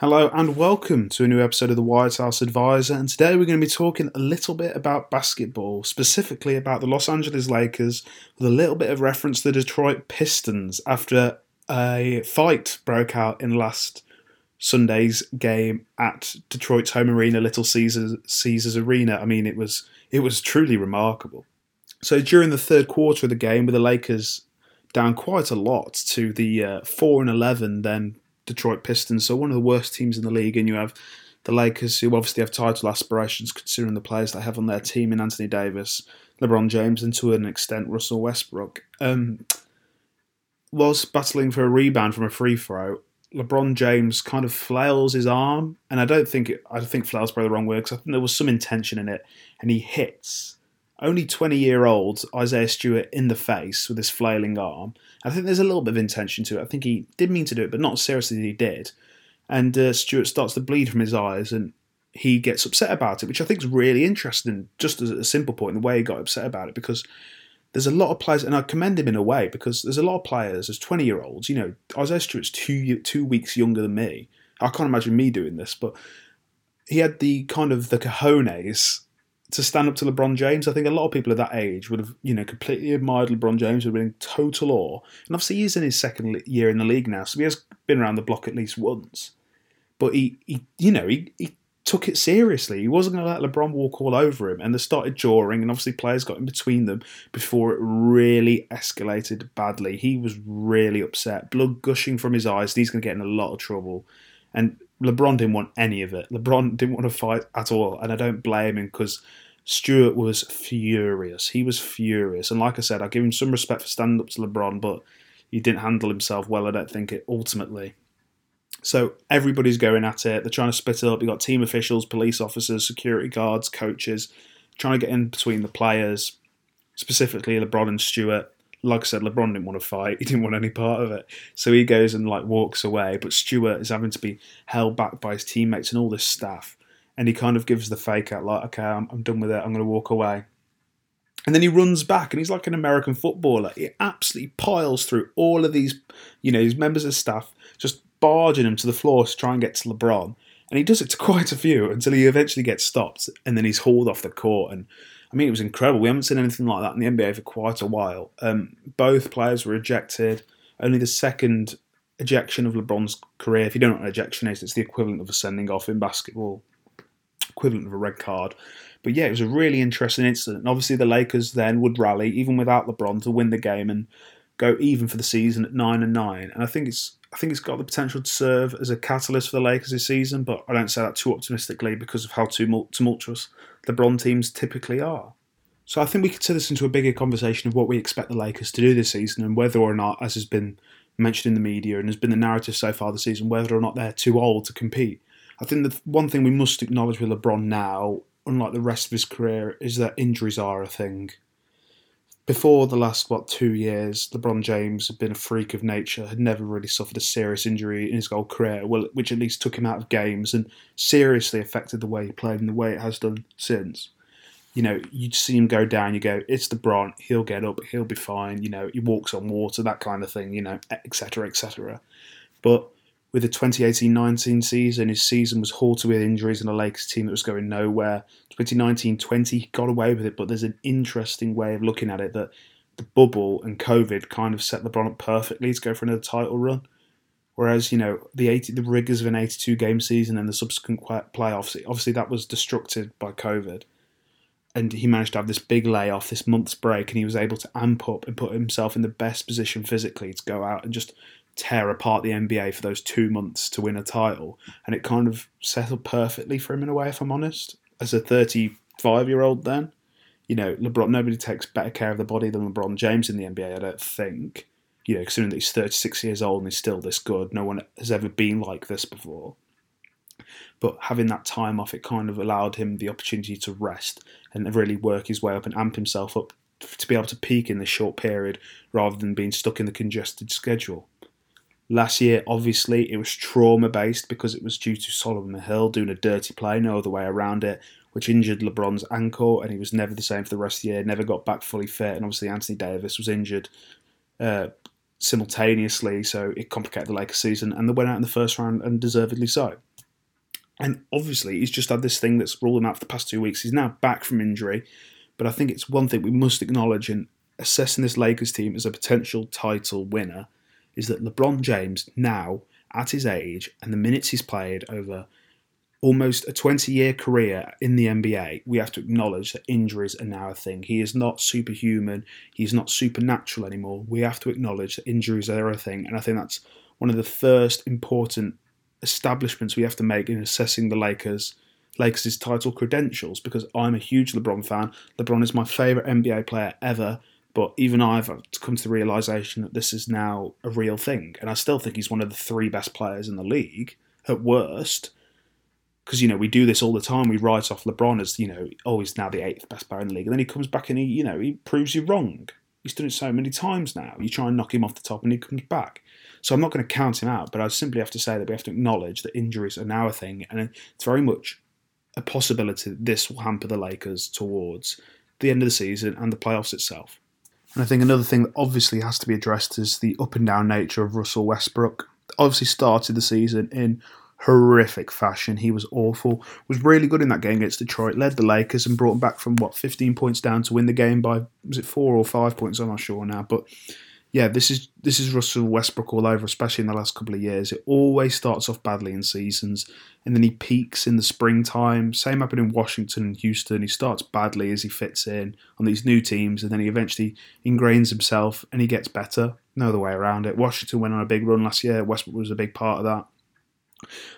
Hello and welcome to a new episode of the Whitehouse Advisor. And today we're going to be talking a little bit about basketball, specifically about the Los Angeles Lakers, with a little bit of reference to the Detroit Pistons after a fight broke out in last Sunday's game at Detroit's home arena, Little Caesars, Caesars Arena. I mean, it was it was truly remarkable. So during the third quarter of the game, with the Lakers down quite a lot to the uh, four and eleven, then Detroit Pistons, so one of the worst teams in the league, and you have the Lakers, who obviously have title aspirations considering the players they have on their team in Anthony Davis, LeBron James, and to an extent Russell Westbrook. Um, whilst battling for a rebound from a free throw, LeBron James kind of flails his arm, and I don't think it, I think flails probably the wrong word because I think there was some intention in it, and he hits only 20 year old Isaiah Stewart in the face with his flailing arm. I think there's a little bit of intention to it. I think he did mean to do it, but not as seriously as he did. And uh, Stewart starts to bleed from his eyes and he gets upset about it, which I think is really interesting, just as a simple point, the way he got upset about it, because there's a lot of players, and I commend him in a way, because there's a lot of players as 20 year olds, you know, Isaiah Stewart's two, two weeks younger than me. I can't imagine me doing this, but he had the kind of the cojones to stand up to LeBron James. I think a lot of people at that age would have, you know, completely admired LeBron James, would have been in total awe. And obviously, he's in his second year in the league now, so he has been around the block at least once. But he, he you know, he, he took it seriously. He wasn't going to let LeBron walk all over him, and they started jawing, and obviously players got in between them before it really escalated badly. He was really upset, blood gushing from his eyes. He's going to get in a lot of trouble, and LeBron didn't want any of it. LeBron didn't want to fight at all, and I don't blame him because Stewart was furious. He was furious, and like I said, I give him some respect for standing up to LeBron, but he didn't handle himself well. I don't think it ultimately. So everybody's going at it. They're trying to split it up. You've got team officials, police officers, security guards, coaches, trying to get in between the players, specifically LeBron and Stewart like I said, LeBron didn't want to fight. He didn't want any part of it. So he goes and like walks away. But Stewart is having to be held back by his teammates and all this staff. And he kind of gives the fake out, like, okay, I'm, I'm done with it. I'm going to walk away. And then he runs back and he's like an American footballer. He absolutely piles through all of these, you know, these members of staff, just barging them to the floor to try and get to LeBron. And he does it to quite a few until he eventually gets stopped and then he's hauled off the court. And I mean, it was incredible. We haven't seen anything like that in the NBA for quite a while. Um, both players were ejected. Only the second ejection of LeBron's career, if you don't know what an ejection is, it's the equivalent of a sending off in basketball, equivalent of a red card. But yeah, it was a really interesting incident. And obviously, the Lakers then would rally, even without LeBron, to win the game and go even for the season at nine and nine. And I think it's I think it's got the potential to serve as a catalyst for the Lakers this season, but I don't say that too optimistically because of how tumultuous the LeBron teams typically are. So I think we could turn this into a bigger conversation of what we expect the Lakers to do this season and whether or not, as has been mentioned in the media and has been the narrative so far this season, whether or not they're too old to compete. I think the one thing we must acknowledge with LeBron now, unlike the rest of his career, is that injuries are a thing before the last what two years, LeBron James had been a freak of nature, had never really suffered a serious injury in his whole career, well, which at least took him out of games and seriously affected the way he played and the way it has done since. You know, you see him go down, you go, it's LeBron, he'll get up, he'll be fine. You know, he walks on water, that kind of thing. You know, etc. etc. But with the 2018-19 season, his season was halted with injuries and a Lakers team that was going nowhere. 2019-20 he got away with it, but there's an interesting way of looking at it that the bubble and COVID kind of set LeBron up perfectly to go for another title run. Whereas you know the 80, the rigors of an 82 game season and the subsequent playoffs, obviously that was destructed by COVID, and he managed to have this big layoff, this month's break, and he was able to amp up and put himself in the best position physically to go out and just tear apart the NBA for those two months to win a title, and it kind of settled perfectly for him in a way. If I'm honest, as a 35 year old, then you know LeBron. Nobody takes better care of the body than LeBron James in the NBA. I don't think. You know, considering that he's 36 years old and he's still this good, no one has ever been like this before. But having that time off, it kind of allowed him the opportunity to rest and really work his way up and amp himself up to be able to peak in this short period rather than being stuck in the congested schedule. Last year, obviously, it was trauma based because it was due to Solomon Hill doing a dirty play, no other way around it, which injured LeBron's ankle, and he was never the same for the rest of the year, never got back fully fit. And obviously, Anthony Davis was injured uh, simultaneously, so it complicated the Lakers season, and they went out in the first round, and deservedly so. And obviously, he's just had this thing that's ruled him out for the past two weeks. He's now back from injury, but I think it's one thing we must acknowledge in assessing this Lakers team as a potential title winner is that LeBron James now, at his age, and the minutes he's played over almost a 20 year career in the NBA, we have to acknowledge that injuries are now a thing. He is not superhuman, he's not supernatural anymore. We have to acknowledge that injuries are a thing, and I think that's one of the first important establishments we have to make in assessing the Lakers. Lakers' title credentials because I'm a huge LeBron fan. LeBron is my favourite NBA player ever, but even I've come to the realization that this is now a real thing, and I still think he's one of the three best players in the league at worst because you know we do this all the time. We write off LeBron as you know, oh, he's now the eighth best player in the league, and then he comes back and he, you know, he proves you wrong. He's done it so many times now. You try and knock him off the top, and he comes back. So I'm not going to count him out, but I simply have to say that we have to acknowledge that injuries are now a thing, and it's very much a possibility that this will hamper the Lakers towards the end of the season and the playoffs itself. And I think another thing that obviously has to be addressed is the up and down nature of Russell Westbrook. Obviously, started the season in horrific fashion. He was awful. Was really good in that game against Detroit. Led the Lakers and brought them back from what 15 points down to win the game by was it four or five points? I'm not sure now, but yeah, this is this is Russell Westbrook all over, especially in the last couple of years. It always starts off badly in seasons, and then he peaks in the springtime. Same happened in Washington and Houston. He starts badly as he fits in on these new teams, and then he eventually ingrains himself and he gets better. No other way around it. Washington went on a big run last year. Westbrook was a big part of that.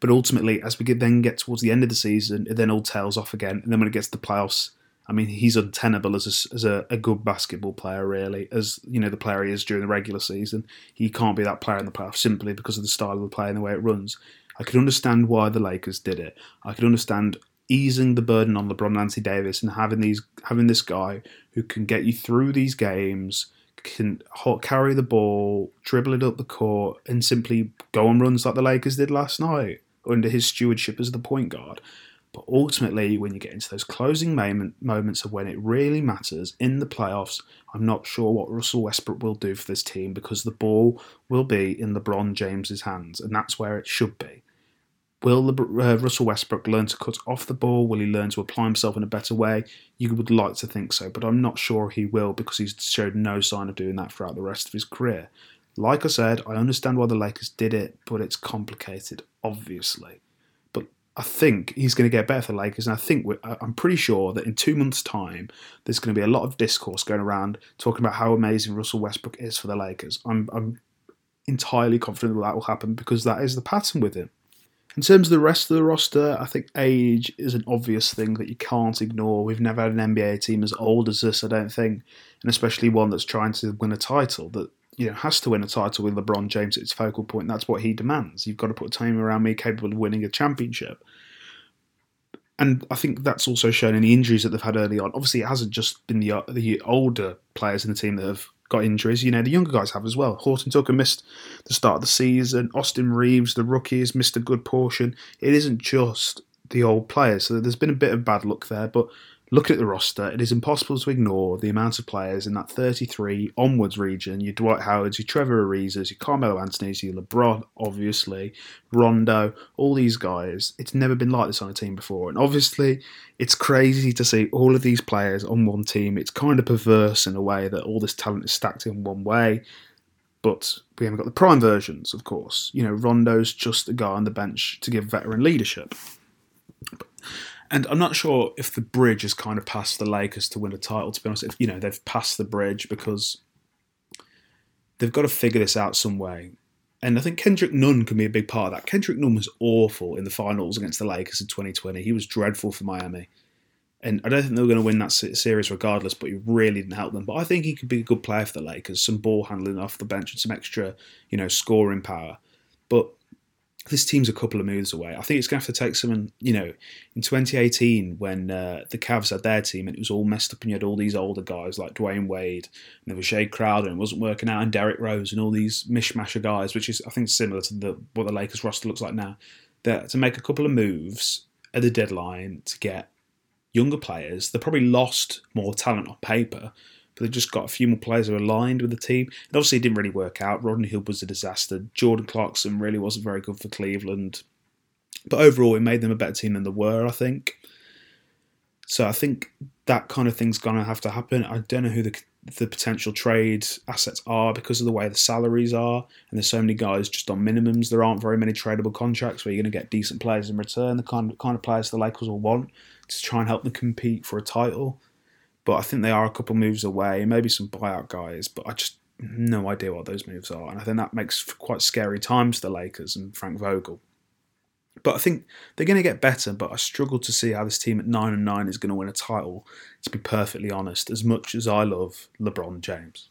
But ultimately, as we then get towards the end of the season, it then all tails off again. And then when it gets to the playoffs, I mean, he's untenable as a, as a, a, good basketball player, really. As you know, the player he is during the regular season, he can't be that player in the playoffs simply because of the style of the play and the way it runs. I could understand why the Lakers did it. I could understand easing the burden on LeBron Anthony Davis and having these having this guy who can get you through these games, can carry the ball, dribble it up the court, and simply go on runs like the Lakers did last night under his stewardship as the point guard. But ultimately, when you get into those closing moment, moments of when it really matters in the playoffs, I'm not sure what Russell Westbrook will do for this team because the ball will be in LeBron James's hands, and that's where it should be. Will uh, Russell Westbrook learn to cut off the ball? Will he learn to apply himself in a better way? You would like to think so, but I'm not sure he will because he's showed no sign of doing that throughout the rest of his career. Like I said, I understand why the Lakers did it, but it's complicated, obviously. I think he's going to get better for the Lakers, and I think I'm pretty sure that in two months' time, there's going to be a lot of discourse going around talking about how amazing Russell Westbrook is for the Lakers. I'm, I'm entirely confident that that will happen because that is the pattern with him. In terms of the rest of the roster, I think age is an obvious thing that you can't ignore. We've never had an NBA team as old as this, I don't think, and especially one that's trying to win a title that you know has to win a title with LeBron James at its focal point. That's what he demands. You've got to put a team around me capable of winning a championship. And I think that's also shown in the injuries that they've had early on. Obviously, it hasn't just been the the older players in the team that have got injuries. You know, the younger guys have as well. Horton Tucker missed the start of the season. Austin Reaves, the rookies, missed a good portion. It isn't just the old players. So there's been a bit of bad luck there, but Look at the roster. It is impossible to ignore the amount of players in that 33 onwards region. Your Dwight Howards, your Trevor Arizas, your Carmelo Anthony's, your LeBron, obviously, Rondo, all these guys. It's never been like this on a team before. And obviously, it's crazy to see all of these players on one team. It's kind of perverse in a way that all this talent is stacked in one way. But we haven't got the prime versions, of course. You know, Rondo's just a guy on the bench to give veteran leadership. And I'm not sure if the bridge has kind of passed the Lakers to win a title. To be honest, if you know they've passed the bridge because they've got to figure this out some way. And I think Kendrick Nunn can be a big part of that. Kendrick Nunn was awful in the finals against the Lakers in 2020. He was dreadful for Miami. And I don't think they were going to win that series regardless, but he really didn't help them. But I think he could be a good player for the Lakers, some ball handling off the bench and some extra, you know, scoring power. But this team's a couple of moves away. I think it's going to have to take someone, you know, in 2018 when uh, the Cavs had their team and it was all messed up and you had all these older guys like Dwyane Wade and there was Jae Crowder and wasn't working out and Derrick Rose and all these mishmash of guys, which is, I think, similar to the what the Lakers roster looks like now. That to make a couple of moves at the deadline to get younger players, they probably lost more talent on paper, but they just got a few more players who are aligned with the team. And obviously, it didn't really work out. Rodney Hood was a disaster. Jordan Clarkson really wasn't very good for Cleveland. But overall, it made them a better team than they were, I think. So I think that kind of thing's going to have to happen. I don't know who the the potential trade assets are because of the way the salaries are, and there's so many guys just on minimums. There aren't very many tradable contracts where you're going to get decent players in return. The kind of, kind of players the Lakers will want to try and help them compete for a title. But I think they are a couple moves away, maybe some buyout guys. But I just no idea what those moves are, and I think that makes quite scary times for the Lakers and Frank Vogel. But I think they're going to get better. But I struggle to see how this team at nine and nine is going to win a title. To be perfectly honest, as much as I love LeBron James.